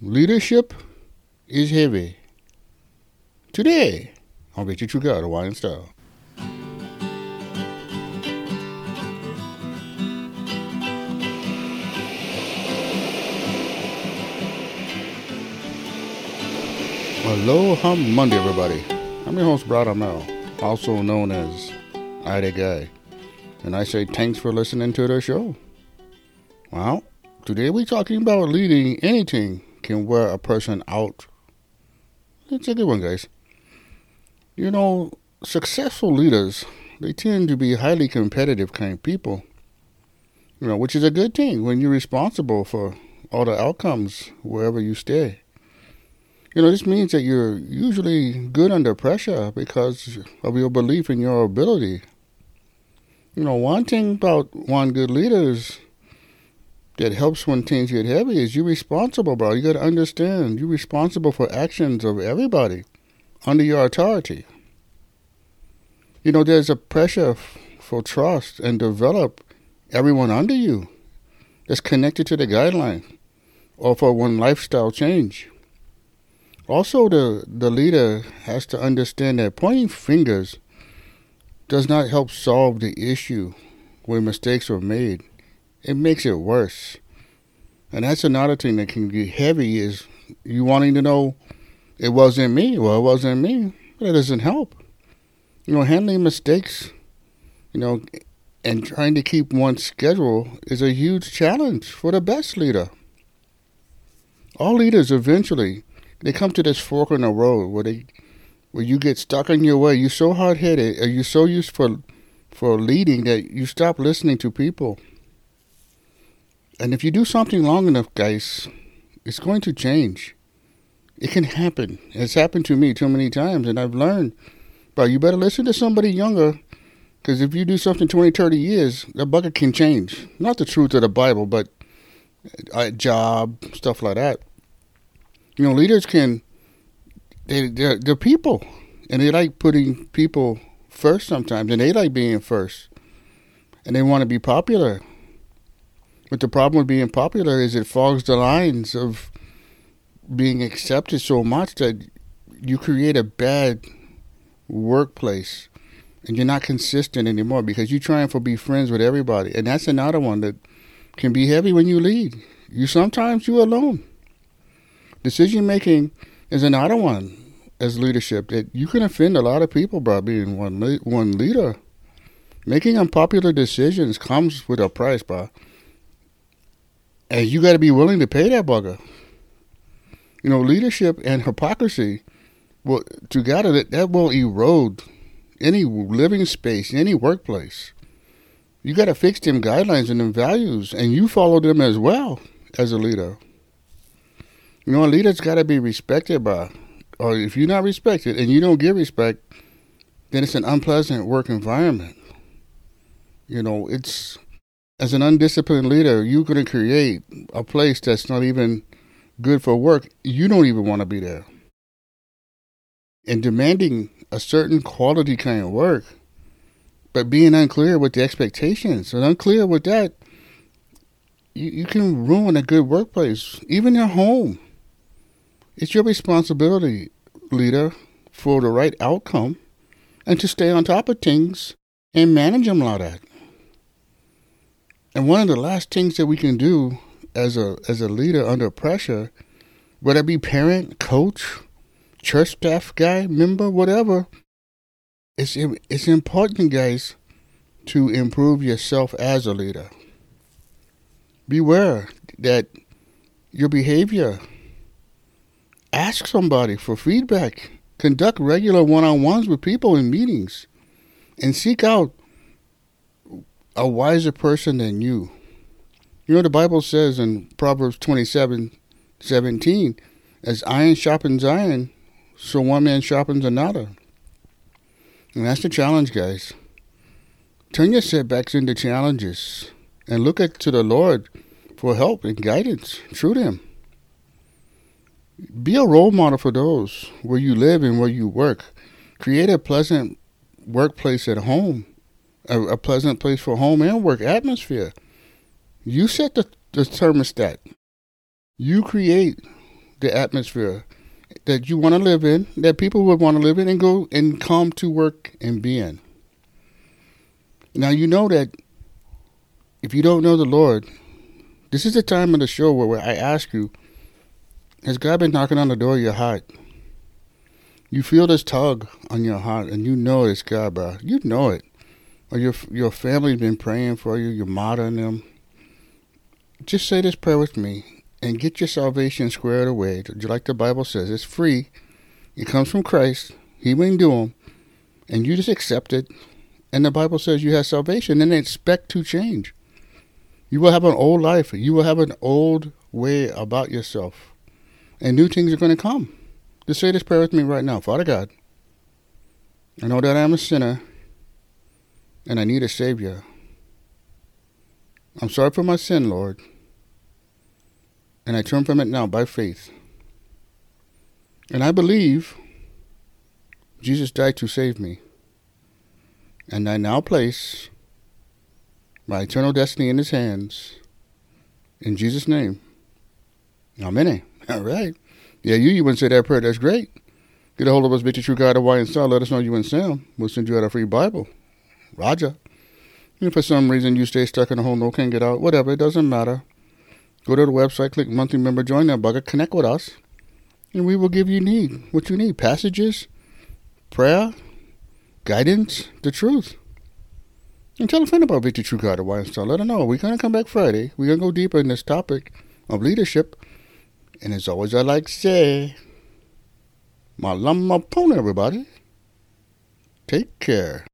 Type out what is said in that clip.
Leadership is heavy. Today, on You True God, Hawaiian style. Aloha Monday, everybody. I'm your host, Brad Amel, also known as Ida Guy. And I say thanks for listening to the show. Well, today we're talking about leading anything can wear a person out. It's a good one, guys. You know, successful leaders, they tend to be highly competitive kind of people. You know, which is a good thing when you're responsible for all the outcomes wherever you stay. You know, this means that you're usually good under pressure because of your belief in your ability. You know, one thing about one good leader is that helps when things get heavy is you're responsible, bro. You got to understand you're responsible for actions of everybody under your authority. You know, there's a pressure f- for trust and develop everyone under you that's connected to the guideline or for one lifestyle change. Also, the, the leader has to understand that pointing fingers does not help solve the issue where mistakes were made it makes it worse. And that's another thing that can get heavy is you wanting to know it wasn't me. Well, it wasn't me. But it doesn't help. You know, handling mistakes, you know, and trying to keep one schedule is a huge challenge for the best leader. All leaders eventually they come to this fork in the road where they where you get stuck in your way. You're so hard headed, or uh, you're so used for for leading that you stop listening to people. And if you do something long enough, guys, it's going to change. It can happen. It's happened to me too many times, and I've learned. But you better listen to somebody younger, because if you do something 20, 30 years, the bucket can change. Not the truth of the Bible, but a job, stuff like that. You know, leaders can, they, they're, they're people, and they like putting people first sometimes, and they like being first, and they want to be popular but the problem with being popular is it fogs the lines of being accepted so much that you create a bad workplace and you're not consistent anymore because you're trying to be friends with everybody. And that's another one that can be heavy when you lead. You sometimes you're alone. Decision making is another one as leadership that you can offend a lot of people by being one one leader. Making unpopular decisions comes with a price, bro. And you got to be willing to pay that bugger. You know, leadership and hypocrisy, well, together that, that will erode any living space, any workplace. You got to fix them guidelines and them values, and you follow them as well as a leader. You know, a leader's got to be respected by, or if you're not respected and you don't get respect, then it's an unpleasant work environment. You know, it's as an undisciplined leader, you're going to create a place that's not even good for work. You don't even want to be there. And demanding a certain quality kind of work, but being unclear with the expectations and unclear with that, you, you can ruin a good workplace, even your home. It's your responsibility, leader, for the right outcome and to stay on top of things and manage them like that. And one of the last things that we can do as a as a leader under pressure, whether it be parent, coach, church staff guy, member, whatever, it's it's important, guys, to improve yourself as a leader. Beware that your behavior. Ask somebody for feedback. Conduct regular one-on-ones with people in meetings, and seek out a wiser person than you. You know, the Bible says in Proverbs 27 17, as iron sharpens iron, so one man sharpens another. And that's the challenge, guys. Turn your setbacks into challenges and look at to the Lord for help and guidance through them. Be a role model for those where you live and where you work. Create a pleasant workplace at home a, a pleasant place for home and work atmosphere. You set the, the thermostat. You create the atmosphere that you want to live in, that people would want to live in and go and come to work and be in. Now, you know that if you don't know the Lord, this is the time of the show where I ask you, has God been knocking on the door of your heart? You feel this tug on your heart and you know it's God, bro. You know it. Or your your family's been praying for you, you're monitoring them. Just say this prayer with me and get your salvation squared away. Like the Bible says, it's free. It comes from Christ. He wouldn't do them. And you just accept it. And the Bible says you have salvation and expect to change. You will have an old life. You will have an old way about yourself. And new things are going to come. Just say this prayer with me right now. Father God, I know that I am a sinner and I need a Savior. I'm sorry for my sin, Lord and I turn from it now by faith. And I believe Jesus died to save me. And I now place my eternal destiny in his hands. In Jesus' name. Amen. All right. Yeah, you even say that prayer. That's great. Get a hold of us, Victory True God, Hawaiian style. Let us know you in Sam. We'll send you out a free Bible. Roger. If for some reason you stay stuck in a hole, no can't get out, whatever, it doesn't matter. Go to the website, click monthly member, join that bugger, connect with us, and we will give you need what you need: passages, prayer, guidance, the truth. And tell a friend about Victory True God, of Wine Star. Let her know. We're gonna come back Friday. We're gonna go deeper in this topic of leadership. And as always, I like to say, malama pono, everybody. Take care.